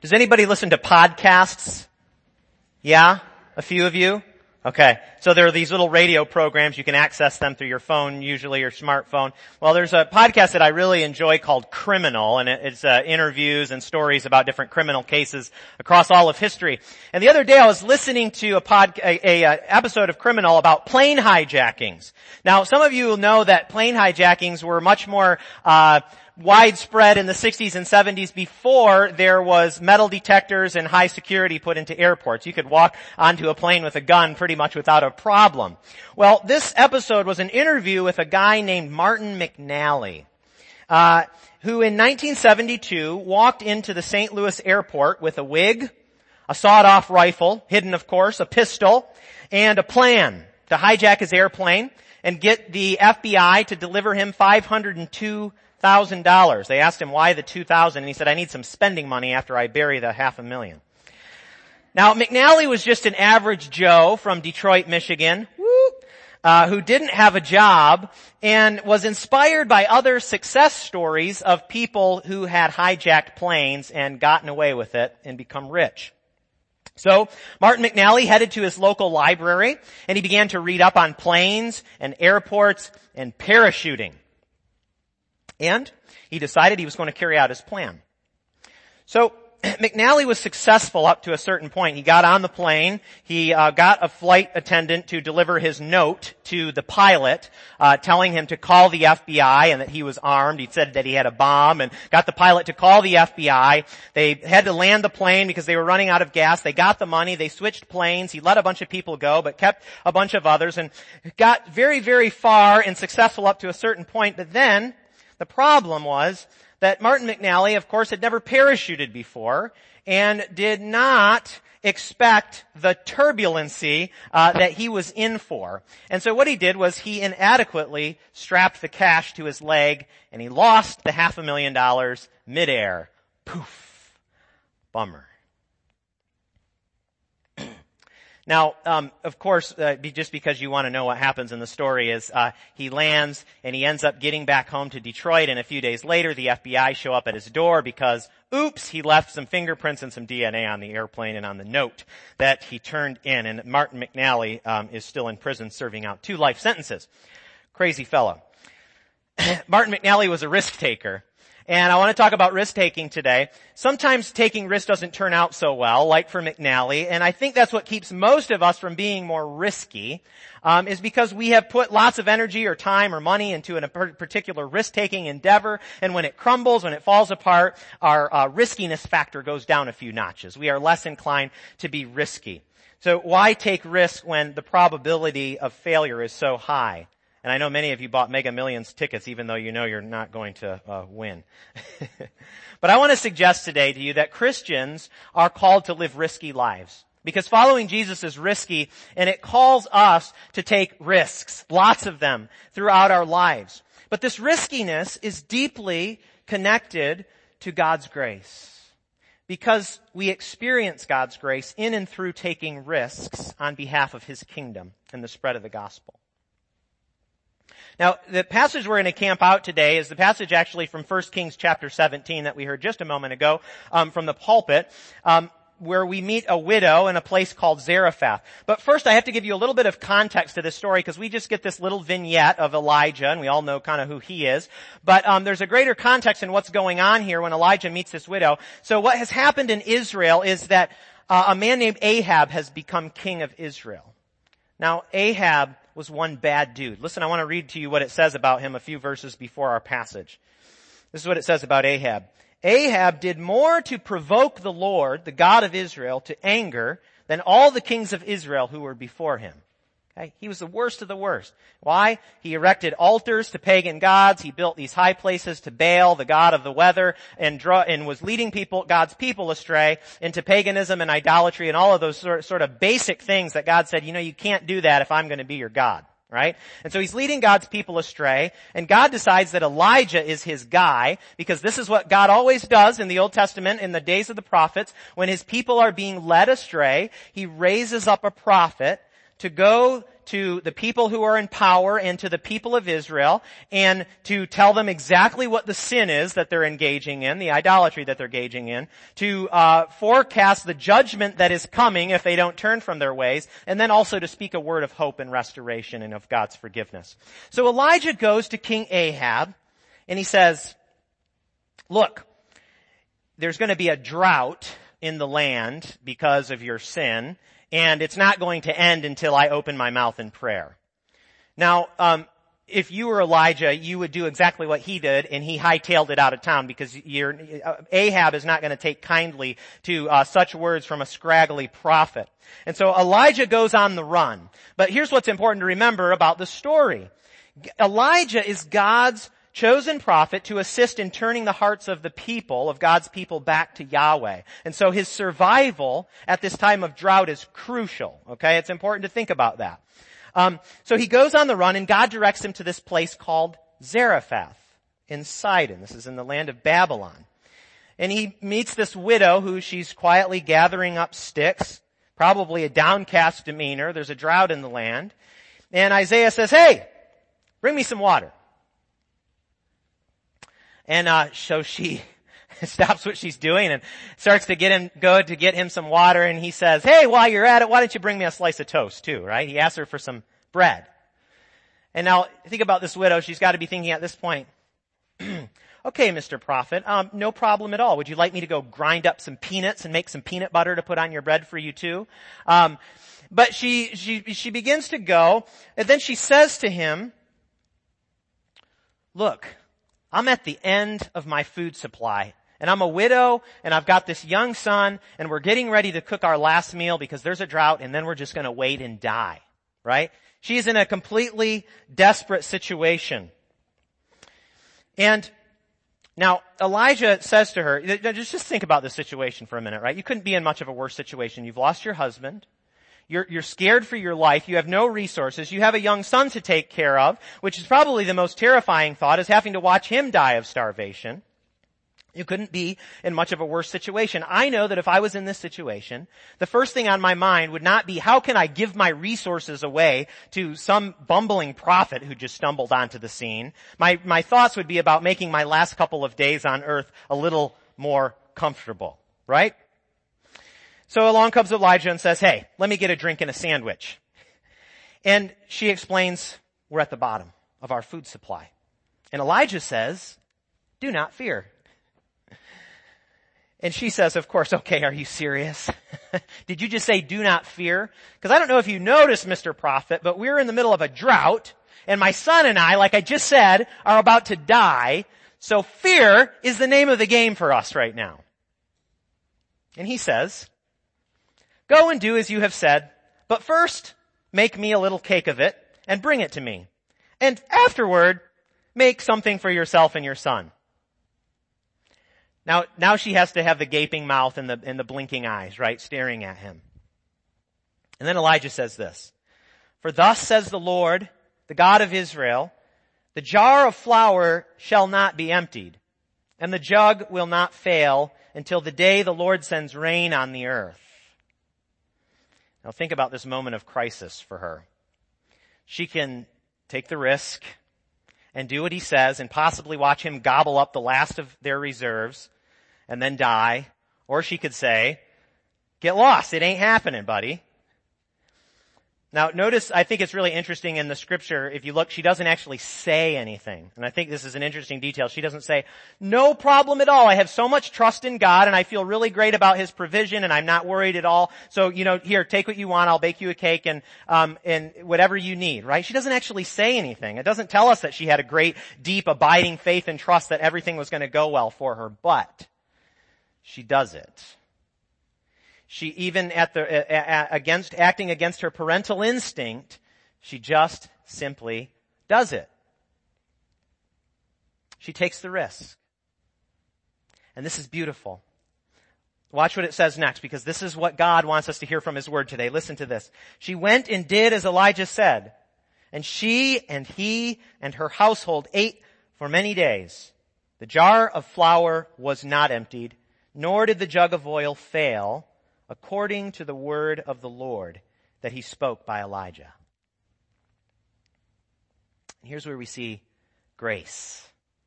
Does anybody listen to podcasts? Yeah? A few of you? Okay. So there are these little radio programs. You can access them through your phone, usually your smartphone. Well, there's a podcast that I really enjoy called Criminal, and it's uh, interviews and stories about different criminal cases across all of history. And the other day I was listening to a pod, a, a, a episode of Criminal about plane hijackings. Now, some of you will know that plane hijackings were much more, uh, widespread in the 60s and 70s before there was metal detectors and high security put into airports. You could walk onto a plane with a gun pretty much without a problem. Well, this episode was an interview with a guy named Martin McNally. Uh, who in 1972 walked into the St. Louis airport with a wig, a sawed-off rifle, hidden of course, a pistol, and a plan to hijack his airplane and get the FBI to deliver him 502 thousand dollars. They asked him why the two thousand, and he said, "I need some spending money after I bury the half a million. Now, McNally was just an average Joe from Detroit, Michigan, uh, who didn't have a job and was inspired by other success stories of people who had hijacked planes and gotten away with it and become rich. So Martin McNally headed to his local library and he began to read up on planes and airports and parachuting. And he decided he was going to carry out his plan. So McNally was successful up to a certain point. He got on the plane. He uh, got a flight attendant to deliver his note to the pilot, uh, telling him to call the FBI and that he was armed. He said that he had a bomb, and got the pilot to call the FBI. They had to land the plane because they were running out of gas. They got the money. They switched planes. He let a bunch of people go, but kept a bunch of others, and got very, very far and successful up to a certain point. But then the problem was that Martin McNally, of course, had never parachuted before and did not expect the turbulency uh, that he was in for. And so what he did was he inadequately strapped the cash to his leg and he lost the half a million dollars midair. Poof. Bummer. Now, um, of course, uh, just because you want to know what happens in the story is uh, he lands and he ends up getting back home to Detroit, and a few days later, the FBI show up at his door because, oops, he left some fingerprints and some DNA on the airplane and on the note that he turned in. And Martin McNally um, is still in prison, serving out two life sentences. Crazy fellow. Martin McNally was a risk taker. And I want to talk about risk taking today. Sometimes taking risk doesn't turn out so well, like for McNally, and I think that's what keeps most of us from being more risky, um, is because we have put lots of energy or time or money into a particular risk-taking endeavor, and when it crumbles, when it falls apart, our uh, riskiness factor goes down a few notches. We are less inclined to be risky. So why take risk when the probability of failure is so high? And I know many of you bought Mega Millions tickets even though you know you're not going to uh, win. but I want to suggest today to you that Christians are called to live risky lives. Because following Jesus is risky and it calls us to take risks, lots of them, throughout our lives. But this riskiness is deeply connected to God's grace. Because we experience God's grace in and through taking risks on behalf of His kingdom and the spread of the gospel. Now, the passage we're going to camp out today is the passage actually from 1 Kings chapter 17 that we heard just a moment ago um, from the pulpit. Um, where we meet a widow in a place called Zarephath. But first I have to give you a little bit of context to this story because we just get this little vignette of Elijah and we all know kind of who he is. But um, there's a greater context in what's going on here when Elijah meets this widow. So what has happened in Israel is that uh, a man named Ahab has become king of Israel. Now Ahab was one bad dude. Listen, I want to read to you what it says about him a few verses before our passage. This is what it says about Ahab. Ahab did more to provoke the Lord, the God of Israel, to anger than all the kings of Israel who were before him. He was the worst of the worst. Why? He erected altars to pagan gods. He built these high places to Baal, the god of the weather, and, draw, and was leading people, God's people astray into paganism and idolatry and all of those sort, sort of basic things that God said, you know, you can't do that if I'm going to be your God. Right? And so he's leading God's people astray, and God decides that Elijah is his guy, because this is what God always does in the Old Testament in the days of the prophets. When his people are being led astray, he raises up a prophet to go to the people who are in power and to the people of Israel and to tell them exactly what the sin is that they're engaging in, the idolatry that they're engaging in, to uh, forecast the judgment that is coming if they don't turn from their ways, and then also to speak a word of hope and restoration and of God's forgiveness. So Elijah goes to King Ahab and he says, look, there's going to be a drought in the land because of your sin and it's not going to end until I open my mouth in prayer. Now, um, if you were Elijah, you would do exactly what he did, and he hightailed it out of town because uh, Ahab is not going to take kindly to uh, such words from a scraggly prophet. And so Elijah goes on the run. But here's what's important to remember about the story. Elijah is God's chosen prophet to assist in turning the hearts of the people, of God's people back to Yahweh. And so his survival at this time of drought is crucial. Okay? It's important to think about that. Um, so he goes on the run and God directs him to this place called Zarephath in Sidon. This is in the land of Babylon. And he meets this widow who she's quietly gathering up sticks, probably a downcast demeanor. There's a drought in the land. And Isaiah says, hey, bring me some water. And uh, so she stops what she's doing and starts to get him go to get him some water and he says, Hey, while you're at it, why don't you bring me a slice of toast too, right? He asks her for some bread. And now think about this widow, she's got to be thinking at this point, Okay, Mr. Prophet, um, no problem at all. Would you like me to go grind up some peanuts and make some peanut butter to put on your bread for you too? Um, but she, she, she begins to go, and then she says to him, look, I'm at the end of my food supply. And I'm a widow and I've got this young son and we're getting ready to cook our last meal because there's a drought and then we're just gonna wait and die. Right? She's in a completely desperate situation. And now Elijah says to her, just, just think about this situation for a minute, right? You couldn't be in much of a worse situation. You've lost your husband. You're, you're scared for your life. You have no resources. You have a young son to take care of, which is probably the most terrifying thought is having to watch him die of starvation. You couldn't be in much of a worse situation. I know that if I was in this situation, the first thing on my mind would not be how can I give my resources away to some bumbling prophet who just stumbled onto the scene. My, my thoughts would be about making my last couple of days on earth a little more comfortable, right? So along comes Elijah and says, hey, let me get a drink and a sandwich. And she explains, we're at the bottom of our food supply. And Elijah says, do not fear. And she says, of course, okay, are you serious? Did you just say do not fear? Because I don't know if you noticed, Mr. Prophet, but we're in the middle of a drought and my son and I, like I just said, are about to die. So fear is the name of the game for us right now. And he says, Go and do as you have said, but first make me a little cake of it and bring it to me. And afterward, make something for yourself and your son. Now, now she has to have the gaping mouth and the, and the blinking eyes, right? Staring at him. And then Elijah says this, for thus says the Lord, the God of Israel, the jar of flour shall not be emptied, and the jug will not fail until the day the Lord sends rain on the earth. Now think about this moment of crisis for her. She can take the risk and do what he says and possibly watch him gobble up the last of their reserves and then die. Or she could say, get lost. It ain't happening, buddy. Now notice, I think it's really interesting in the scripture, if you look, she doesn't actually say anything. And I think this is an interesting detail. She doesn't say, no problem at all. I have so much trust in God and I feel really great about His provision and I'm not worried at all. So, you know, here, take what you want. I'll bake you a cake and, um, and whatever you need, right? She doesn't actually say anything. It doesn't tell us that she had a great, deep, abiding faith and trust that everything was going to go well for her, but she does it. She even at the, against, acting against her parental instinct, she just simply does it. She takes the risk. And this is beautiful. Watch what it says next because this is what God wants us to hear from His Word today. Listen to this. She went and did as Elijah said. And she and he and her household ate for many days. The jar of flour was not emptied, nor did the jug of oil fail, according to the word of the Lord that he spoke by Elijah. And here's where we see grace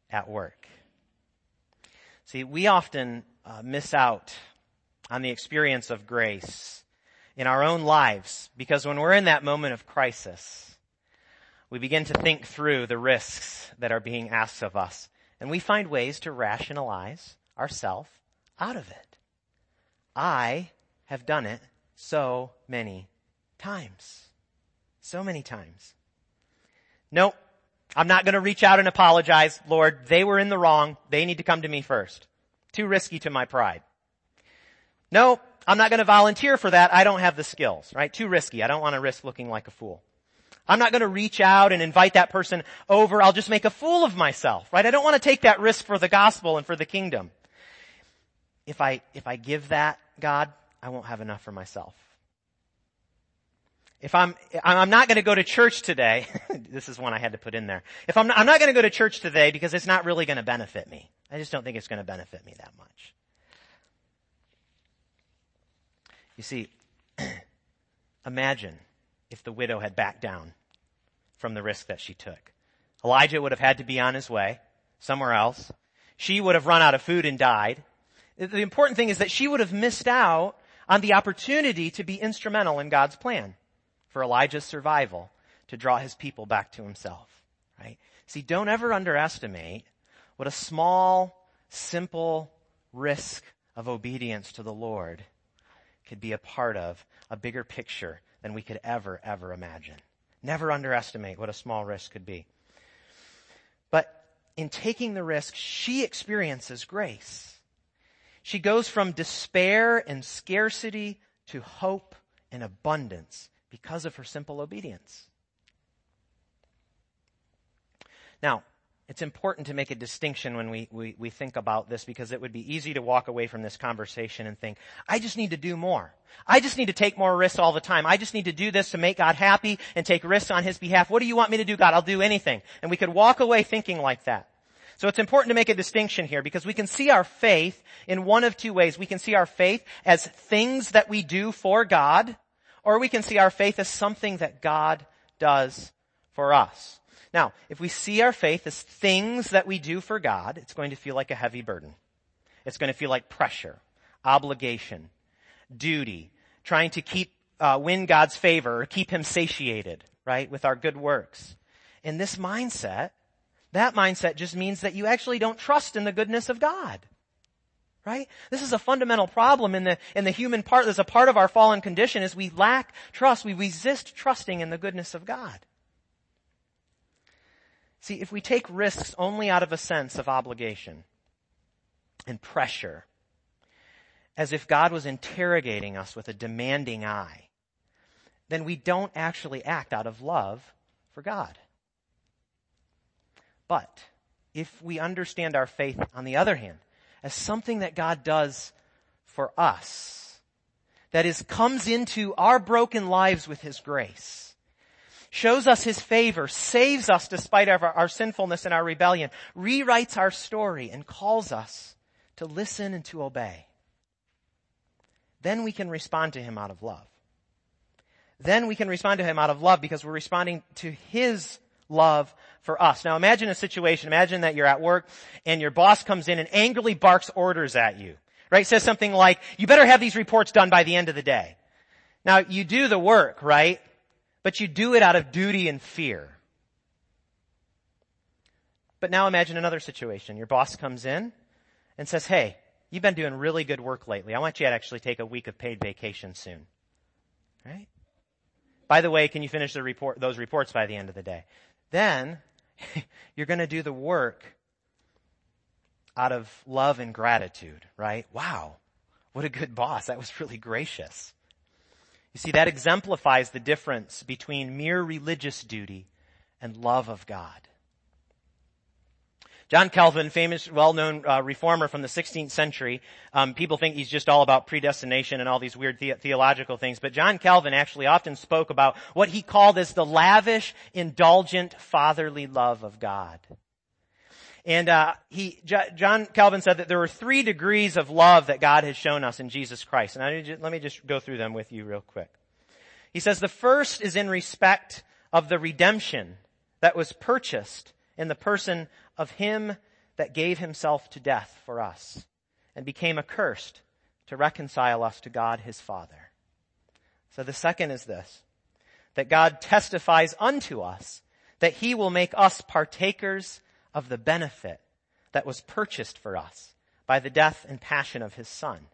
at work. See, we often uh, miss out on the experience of grace in our own lives because when we're in that moment of crisis, we begin to think through the risks that are being asked of us and we find ways to rationalize ourselves out of it. I have done it so many times. So many times. Nope. I'm not going to reach out and apologize. Lord, they were in the wrong. They need to come to me first. Too risky to my pride. No, I'm not going to volunteer for that. I don't have the skills, right? Too risky. I don't want to risk looking like a fool. I'm not going to reach out and invite that person over. I'll just make a fool of myself, right? I don't want to take that risk for the gospel and for the kingdom. If I, if I give that, God, I won't have enough for myself. If I'm, I'm not going to go to church today, this is one I had to put in there. If I'm not, I'm not going to go to church today because it's not really going to benefit me. I just don't think it's going to benefit me that much. You see, imagine if the widow had backed down from the risk that she took. Elijah would have had to be on his way somewhere else. She would have run out of food and died. The important thing is that she would have missed out on the opportunity to be instrumental in God's plan for Elijah's survival to draw his people back to himself, right? See, don't ever underestimate what a small, simple risk of obedience to the Lord could be a part of a bigger picture than we could ever, ever imagine. Never underestimate what a small risk could be. But in taking the risk, she experiences grace. She goes from despair and scarcity to hope and abundance because of her simple obedience. Now, it's important to make a distinction when we, we, we, think about this because it would be easy to walk away from this conversation and think, I just need to do more. I just need to take more risks all the time. I just need to do this to make God happy and take risks on His behalf. What do you want me to do, God? I'll do anything. And we could walk away thinking like that. So it's important to make a distinction here because we can see our faith in one of two ways. We can see our faith as things that we do for God, or we can see our faith as something that God does for us. Now, if we see our faith as things that we do for God, it's going to feel like a heavy burden. It's going to feel like pressure, obligation, duty, trying to keep, uh, win God's favor or keep Him satiated, right, with our good works. In this mindset, that mindset just means that you actually don't trust in the goodness of God. Right? This is a fundamental problem in the, in the human part. There's a part of our fallen condition is we lack trust. We resist trusting in the goodness of God. See, if we take risks only out of a sense of obligation and pressure, as if God was interrogating us with a demanding eye, then we don't actually act out of love for God. But if we understand our faith, on the other hand, as something that God does for us, that is, comes into our broken lives with His grace, shows us his favor, saves us despite our, our sinfulness and our rebellion, rewrites our story and calls us to listen and to obey. Then we can respond to him out of love. Then we can respond to him out of love because we're responding to his love for us. Now imagine a situation, imagine that you're at work and your boss comes in and angrily barks orders at you. Right? Says something like, you better have these reports done by the end of the day. Now you do the work, right? but you do it out of duty and fear. But now imagine another situation. Your boss comes in and says, hey, you've been doing really good work lately. I want you to actually take a week of paid vacation soon. Right? By the way, can you finish the report, those reports by the end of the day? Then you're going to do the work out of love and gratitude, right? Wow. What a good boss. That was really gracious. You see, that exemplifies the difference between mere religious duty and love of God. John Calvin, famous, well-known uh, reformer from the 16th century, um, people think he's just all about predestination and all these weird the- theological things, but John Calvin actually often spoke about what he called as the lavish, indulgent, fatherly love of God. And uh, he, John Calvin said that there were three degrees of love that God has shown us in Jesus Christ. And I, let me just go through them with you real quick. He says the first is in respect of the redemption that was purchased in the person of him that gave himself to death for us and became accursed to reconcile us to God his Father. So the second is this, that God testifies unto us that he will make us partakers of the benefit that was purchased for us by the death and passion of his son,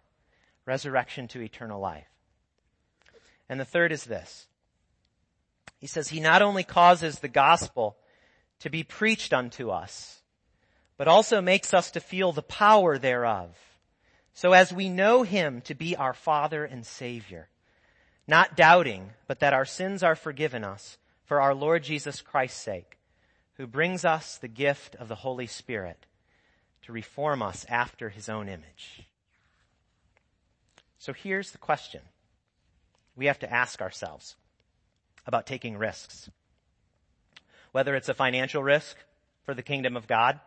resurrection to eternal life. And the third is this. He says he not only causes the gospel to be preached unto us, but also makes us to feel the power thereof. So as we know him to be our Father and Savior, not doubting, but that our sins are forgiven us for our Lord Jesus Christ's sake, who brings us the gift of the Holy Spirit to reform us after his own image. So here's the question we have to ask ourselves about taking risks. Whether it's a financial risk for the kingdom of God,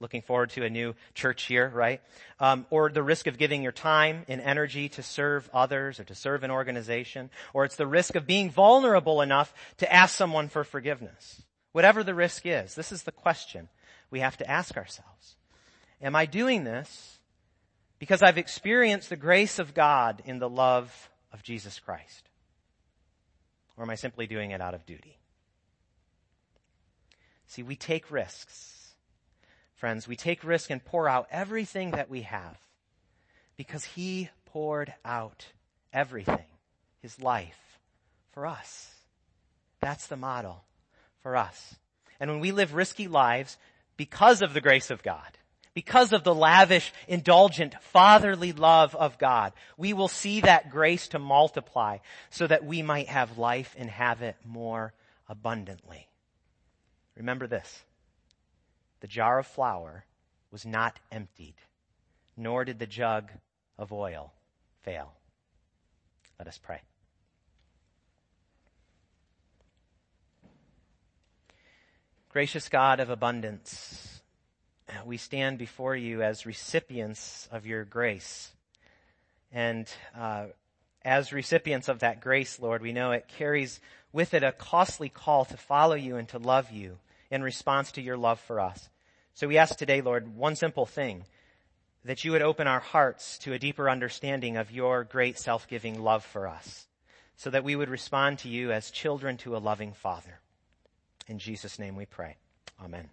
looking forward to a new church here, right? Um, or the risk of giving your time and energy to serve others or to serve an organization, or it's the risk of being vulnerable enough to ask someone for forgiveness. Whatever the risk is, this is the question we have to ask ourselves. Am I doing this because I've experienced the grace of God in the love of Jesus Christ? Or am I simply doing it out of duty? See, we take risks friends, we take risk and pour out everything that we have because he poured out everything, his life, for us. That's the model for us. And when we live risky lives because of the grace of God, because of the lavish, indulgent, fatherly love of God, we will see that grace to multiply so that we might have life and have it more abundantly. Remember this the jar of flour was not emptied, nor did the jug of oil fail. Let us pray. Gracious God of abundance, we stand before you as recipients of your grace. And uh, as recipients of that grace, Lord, we know it carries with it a costly call to follow you and to love you in response to your love for us. So we ask today, Lord, one simple thing, that you would open our hearts to a deeper understanding of your great self-giving love for us, so that we would respond to you as children to a loving Father. In Jesus' name we pray. Amen.